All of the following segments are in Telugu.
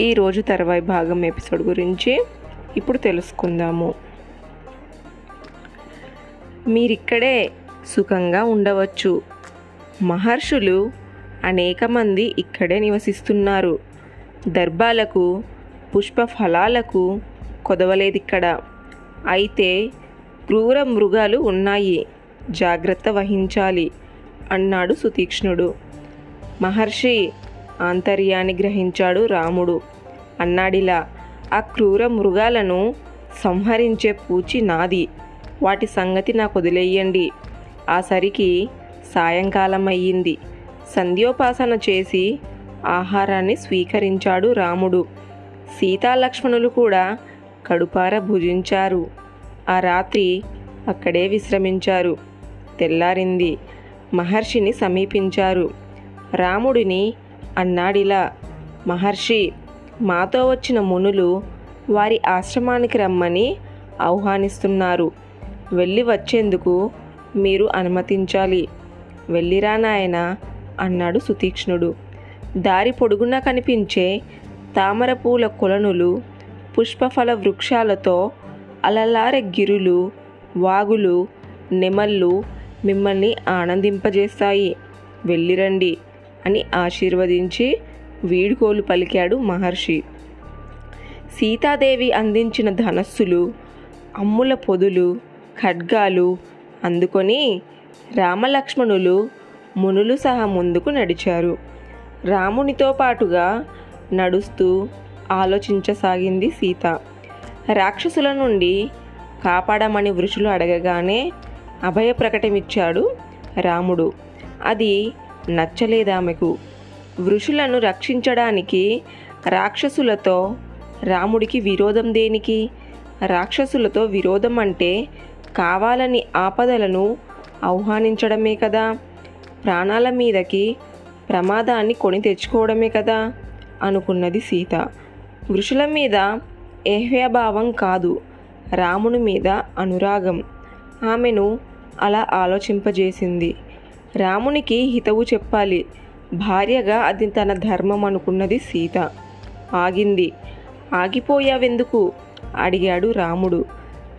ఈరోజు తర్వాయి భాగం ఎపిసోడ్ గురించి ఇప్పుడు తెలుసుకుందాము. మీరిక్కడే సుఖంగా ఉండవచ్చు. మహర్షులు అనేక మంది ఇక్కడే నివసిస్తున్నారు. దర్భాలకు పుష్ప ఫలాలకు కొదవలేదిక్కడ. అయితే క్రూర మృగాలు ఉన్నాయి. జాగ్రత్త వహించాలి అన్నాడు సుతీక్ష్ణుడు. మహర్షి ఆంతర్యాన్ని గ్రహించాడు రాముడు. అన్నాడిలా ఆ క్రూర మృగాలను సంహరించే పూచి నాది. వాటి సంగతి నాకు వదిలేయండి. ఆ సరికి సాయంకాలం అయ్యింది సంధ్యోపాసన చేసి ఆహారాన్ని స్వీకరించాడు రాముడు. సీతాలక్ష్మణులు కూడా కడుపార భుజించారు. ఆ రాత్రి అక్కడే విశ్రమించారు. తెల్లారింది. మహర్షిని సమీపించారు. రాముడిని అన్నాడిలా మహర్షి. మాతో వచ్చిన మునులు వారి ఆశ్రమానికి రమ్మని ఆహ్వానిస్తున్నారు. వెళ్ళి వచ్చేందుకు మీరు అనుమతించాలి. వెళ్ళిరా నాయన అన్నాడు సుతీక్ష్ణుడు. దారి పొడుగునా కనిపించే తామర పూల కొలనులు పుష్పఫల వృక్షాలతో అలలారె గిరులు వాగులు నెమళ్ళు మిమ్మల్ని ఆనందింపజేస్తాయి. వెళ్ళిరండి. అని ఆశీర్వదించి వీడుకోలు పలికాడు మహర్షి. సీతాదేవి అందించిన ధనస్సులు అమ్ముల పొదులు ఖడ్గాలు అందుకొని రామలక్ష్మణులు మునులు సహా ముందుకు నడిచారు. రామునితో పాటుగా నడుస్తూ ఆలోచించసాగింది సీత. రాక్షసుల నుండి కాపాడమని వృషులు అడగగానే అభయ ప్రకటమిచ్చాడు రాముడు. అది నచ్చలేదామెకు. వృషులను రక్షించడానికి రాక్షసులతో రాముడికి విరోధం దేనికి? రాక్షసులతో విరోధం అంటే కావాలని ఆపదలను ఆహ్వానించడమే కదా? ప్రాణాల మీదకి ప్రమాదాన్ని కొని తెచ్చుకోవడమే కదా? అనుకున్నది సీత. వృషుల మీద ఏహ్యభావం కాదు రాముని మీద అనురాగం. ఆమెను అలా ఆలోచింపజేసింది. రామునికి హితవు చెప్పాలి. భార్యగా అది తన ధర్మం అనుకున్నది సీత. ఆగింది. ఆగిపోయావెందుకు? అడిగాడు రాముడు.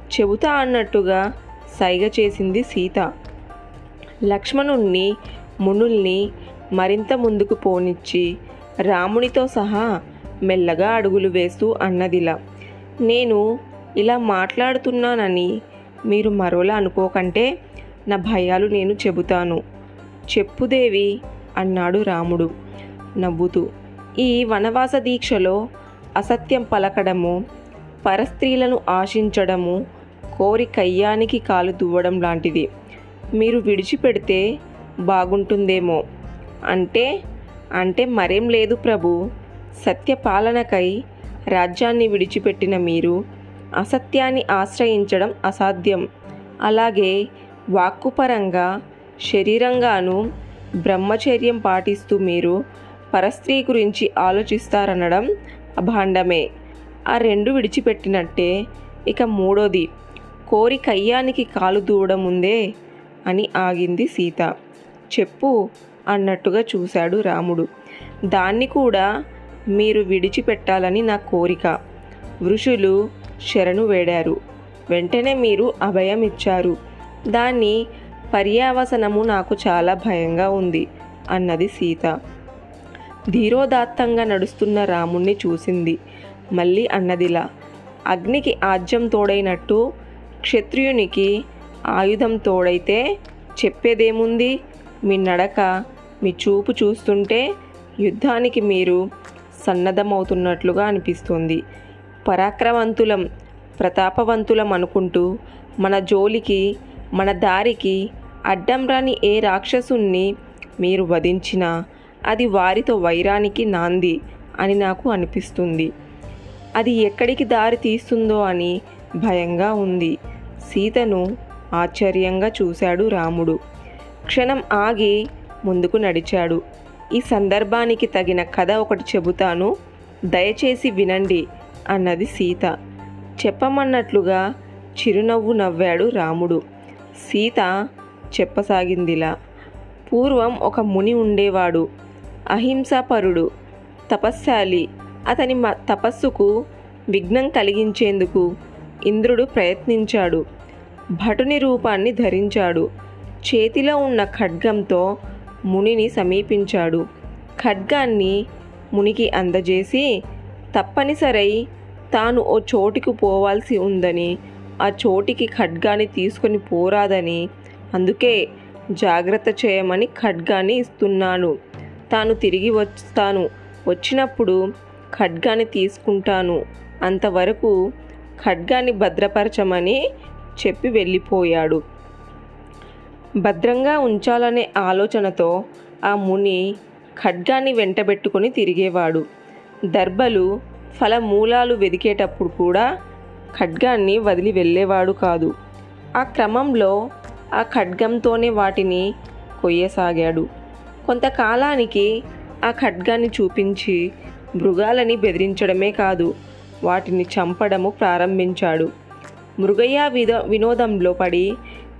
చెబుతా అన్నట్టుగా సైగ చేసింది సీత. లక్ష్మణుణ్ణి మునుల్ని మరింత ముందుకు పోనిచ్చి రామునితో సహా మెల్లగా అడుగులు వేస్తూ అన్నదిలా. నేను ఇలా మాట్లాడుతున్నానని మీరు మరోలా అనుకోకంటే నా భయాలు నేను చెబుతాను. చెప్పుదేవి అన్నాడు రాముడు. నవ్వుతూ ఈ వనవాస దీక్షలో అసత్యం పలకడము పరస్త్రీలను ఆశించడము కోరి కయ్యానికి కాలు దువ్వడం లాంటిది. మీరు విడిచిపెడితే బాగుంటుందేమో. అంటే అంటే మరేం లేదు ప్రభు. సత్యపాలనకై రాజ్యాన్ని విడిచిపెట్టిన మీరు అసత్యాన్ని ఆశ్రయించడం అసాధ్యం. అలాగే వాక్కుపరంగా శరీరంగాను బ్రహ్మచర్యం పాటిస్తూ మీరు పరస్త్రీ గురించి ఆలోచిస్తారనడం అభాండమే. ఆ రెండు విడిచిపెట్టినట్టే ఇక మూడోది కోరి కయ్యానికి కాలు దూవడం ఉందే అని ఆగింది సీత. చెప్పు అన్నట్టుగా చూశాడు రాముడు. దాన్ని కూడా మీరు విడిచిపెట్టాలని నా కోరిక. వృషులు శరణు వేడారు. వెంటనే మీరు అభయం ఇచ్చారు దాన్ని పర్యావసనము నాకు చాలా భయంగా ఉంది అన్నది సీత. ధీరోదాత్తంగా నడుస్తున్న రాముణ్ణి చూసింది. మళ్ళీ అన్నదిలా అగ్నికి ఆజ్యం తోడైనట్టు క్షత్రియునికి ఆయుధం తోడైతే చెప్పేదేముంది? మీ నడక మీ చూపు చూస్తుంటే యుద్ధానికి మీరు సన్నద్ధమవుతున్నట్లుగా అనిపిస్తుంది. పరాక్రమవంతులం ప్రతాపవంతులం అనుకుంటూ మన జోలికి మన దారికి అడ్డం రాని ఏ రాక్షసుణ్ణి మీరు వధించినా? అది వారితో వైరానికి నాంది అని నాకు అనిపిస్తుంది. అది ఎక్కడికి దారి తీస్తుందో అని భయంగా ఉంది. సీతను ఆశ్చర్యంగా చూశాడు రాముడు. క్షణం ఆగి ముందుకు నడిచాడు. ఈ సందర్భానికి తగిన కథ ఒకటి చెబుతాను. దయచేసి వినండి అన్నది సీత. చెప్పమన్నట్లుగా చిరునవ్వు నవ్వాడు రాముడు. సీత చెప్పసాగిందిలా. పూర్వం ఒక ముని ఉండేవాడు. అహింసాపరుడు తపస్శాలి. అతని మ తపస్సుకు విఘ్నం కలిగించేందుకు ఇంద్రుడు ప్రయత్నించాడు. భటుని రూపాన్ని ధరించాడు. చేతిలో ఉన్న ఖడ్గంతో మునిని సమీపించాడు. ఖడ్గాన్ని మునికి అందజేసి తప్పనిసరై తాను ఓ చోటికి పోవాల్సి ఉందని ఆ చోటికి ఖడ్గాన్ని తీసుకొని పోరాదని అందుకే జాగ్రత్త చేయమని ఖడ్గాన్ని ఇస్తున్నాను. తాను తిరిగి వస్తాను. వచ్చినప్పుడు ఖడ్గాన్ని తీసుకుంటాను. అంతవరకు ఖడ్గాన్ని భద్రపరచమని చెప్పి వెళ్ళిపోయాడు. భద్రంగా ఉంచాలనే ఆలోచనతో ఆ ముని ఖడ్గాన్ని వెంటబెట్టుకొని తిరిగేవాడు. దర్బలు ఫలమూలాలు వెదికేటప్పుడు కూడా ఖడ్గాన్ని వదిలి వెళ్ళేవాడు కాదు. ఆ క్రమంలో ఆ ఖడ్గంతోనే వాటిని కొయ్యసాగాడు. కొంతకాలానికి ఆ ఖడ్గాన్ని చూపించి మృగాలని బెదిరించడమే కాదు వాటిని చంపడము ప్రారంభించాడు. మృగయ్య విద వినోదంలో పడి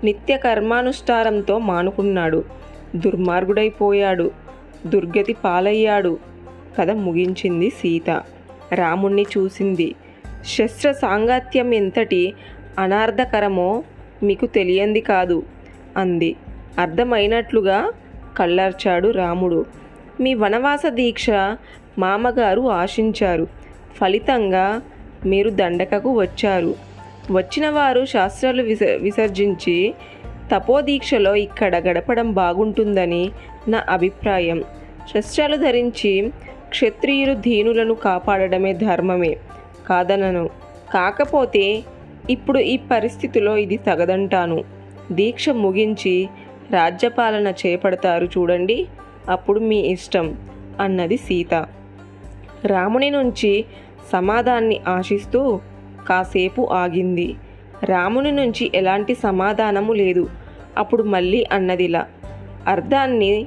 నిత్య కర్మానుష్ఠానంతో మానుకున్నాడు. దుర్మార్గుడైపోయాడు. దుర్గతి పాలయ్యాడు. కథ ముగించింది సీత. రాముణ్ణి చూసింది. శస్త్ర సాంగత్యం ఎంతటి అనార్థకరమో మీకు తెలియంది కాదు అంది. అర్థమైనట్లుగా కళ్ళర్చాడు రాముడు. మీ వనవాస దీక్ష మామగారు ఆశించారు. ఫలితంగా మీరు దండకకు వచ్చారు. వచ్చిన వారు శాస్త్రాలు విస విసర్జించి తపోదీక్షలో ఇక్కడ గడపడం బాగుంటుందని నా అభిప్రాయం. శస్త్రాలు ధరించి క్షత్రియులు ధీనులను కాపాడడమే ధర్మమే. కాదనను. కాకపోతే ఇప్పుడు ఈ పరిస్థితిలో ఇది తగదంటాను. దీక్ష ముగించి రాజ్యపాలన చేపడతారు చూడండి. అప్పుడు మీ ఇష్టం అన్నది సీత. రాముని నుంచి సమాధాన్ని ఆశిస్తూ కాసేపు ఆగింది. రాముని నుంచి ఎలాంటి సమాధానము లేదు. అప్పుడు మళ్ళీ అన్నదిలా. అర్థాన్ని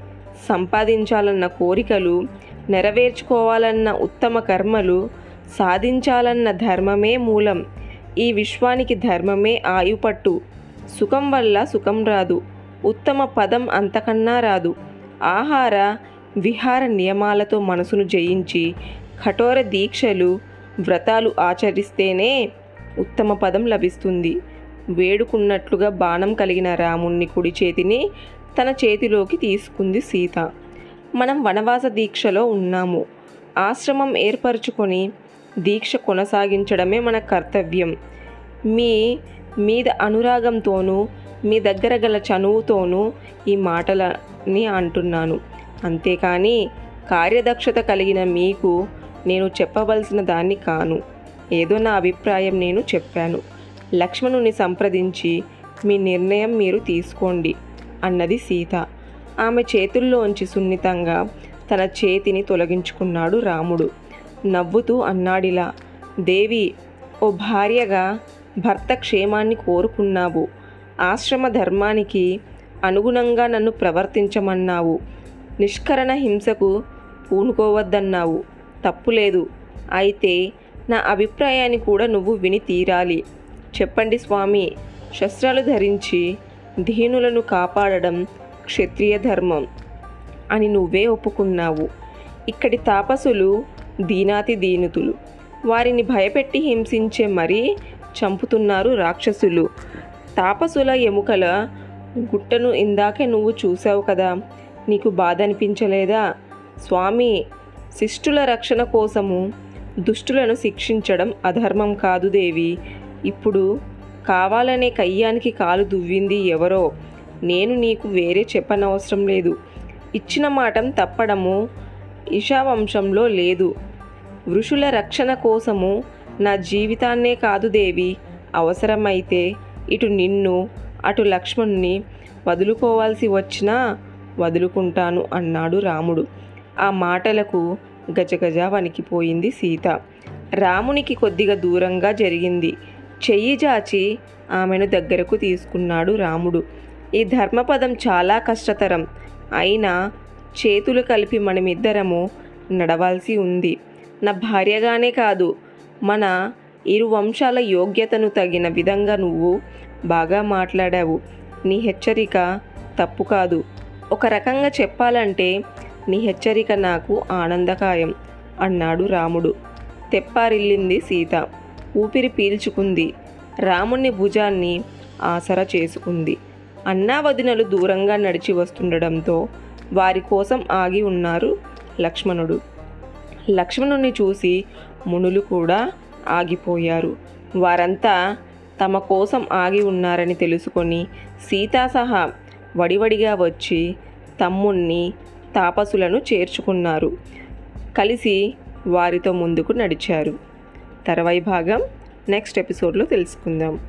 సంపాదించాలన్న కోరికలు నెరవేర్చుకోవాలన్న ఉత్తమ కర్మలు సాధించాలన్న ధర్మమే మూలం. ఈ విశ్వానికి ధర్మమే ఆయుపట్టు. సుఖం వల్ల సుఖం రాదు. ఉత్తమ పదం అంతకన్నా రాదు. ఆహార విహార నియమాలతో మనసును జయించి కఠోర దీక్షలు వ్రతాలు ఆచరిస్తేనే ఉత్తమ పదం లభిస్తుంది. వేడుకున్నట్లుగా బాణం కలిగిన రాముణ్ణి కుడి చేతిని తన చేతిలోకి తీసుకుంది సీత. మనం వనవాస దీక్షలో ఉన్నాము. ఆశ్రమం ఏర్పరచుకొని దీక్ష కొనసాగించడమే మన కర్తవ్యం. మీ మీద అనురాగంతోనూ మీ దగ్గర గల చనువుతోనూ ఈ మాటలని అంటున్నాను. అంతేకాని కార్యదక్షత కలిగిన మీకు నేను చెప్పవలసిన దాన్ని కాను. ఏదో నా అభిప్రాయం నేను చెప్పాను. లక్ష్మణుని సంప్రదించి మీ నిర్ణయం మీరు తీసుకోండి అన్నది సీత. ఆమె చేతుల్లోంచి సున్నితంగా తన చేతిని తొలగించుకున్నాడు రాముడు. నవ్వుతూ అన్నాడిలా. దేవి ఓ భార్యగా భర్త క్షేమాన్ని కోరుకున్నావు. ఆశ్రమ ధర్మానికి అనుగుణంగా నన్ను ప్రవర్తించమన్నావు. నిష్కరణ హింసకు పూనుకోవద్దన్నావు. తప్పులేదు అయితే నా అభిప్రాయాన్ని కూడా నువ్వు విని తీరాలి. చెప్పండి స్వామి. శస్త్రాలు ధరించి దీనులను కాపాడడం క్షత్రియ ధర్మం అని నువ్వే ఒప్పుకున్నావు. ఇక్కడి తాపసులు దీనాతి దీనుతులు. వారిని భయపెట్టి హింసించే మరీ చంపుతున్నారు రాక్షసులు. తాపసుల ఎముకల గుట్టను ఇందాకే నువ్వు చూసావు కదా. నీకు బాధ అనిపించలేదా స్వామి శిష్టుల రక్షణ కోసము దుష్టులను శిక్షించడం అధర్మం కాదు దేవి. ఇప్పుడు కావాలనే కయ్యానికి కాలు దువ్వింది ఎవరో? నేను నీకు వేరే చెప్పనవసరం లేదు. ఇచ్చిన మాటం తప్పడము ఇషావంశంలో లేదు. వృషుల రక్షణ కోసము నా జీవితాన్నే కాదు దేవి అవసరమైతే ఇటు నిన్ను అటు లక్ష్మణుని వదులుకోవాల్సి వచ్చినా వదులుకుంటాను అన్నాడు రాముడు. ఆ మాటలకు గజగజ వణికిపోయింది సీత. రామునికి కొద్దిగా దూరంగా జరిగింది. చెయ్యి జాచి ఆమెను దగ్గరకు తీసుకున్నాడు రాముడు. ఈ ధర్మపదం చాలా కష్టతరం. అయినా చేతులు కలిపి మనమిద్దరము నడవాల్సి ఉంది. నా భార్యగానే కాదు మన ఇరు వంశాల యోగ్యతను తగిన విధంగా నువ్వు బాగా మాట్లాడావు. నీ హెచ్చరిక తప్పు కాదు. ఒక రకంగా చెప్పాలంటే నీ హెచ్చరిక నాకు ఆనందకాయం అన్నాడు రాముడు. తెప్పారిల్లింది సీత. ఊపిరి పీల్చుకుంది. రాముణ్ణి భుజాన్ని ఆసరా చేసుకుంది. అన్నా వదినలు దూరంగా నడిచి వస్తుండడంతో వారి కోసం ఆగి ఉన్నారు లక్ష్మణుడు. లక్ష్మణుని చూసి మునులు కూడా ఆగిపోయారు. వారంతా తమ కోసం ఆగి ఉన్నారని తెలుసుకొని సీతా సహా వడివడిగా వచ్చి తమ్ముణ్ణి తాపసులను చేర్చుకున్నారు. కలిసి వారితో ముందుకు నడిచారు. తర్వాయి భాగం నెక్స్ట్ ఎపిసోడ్లో తెలుసుకుందాం.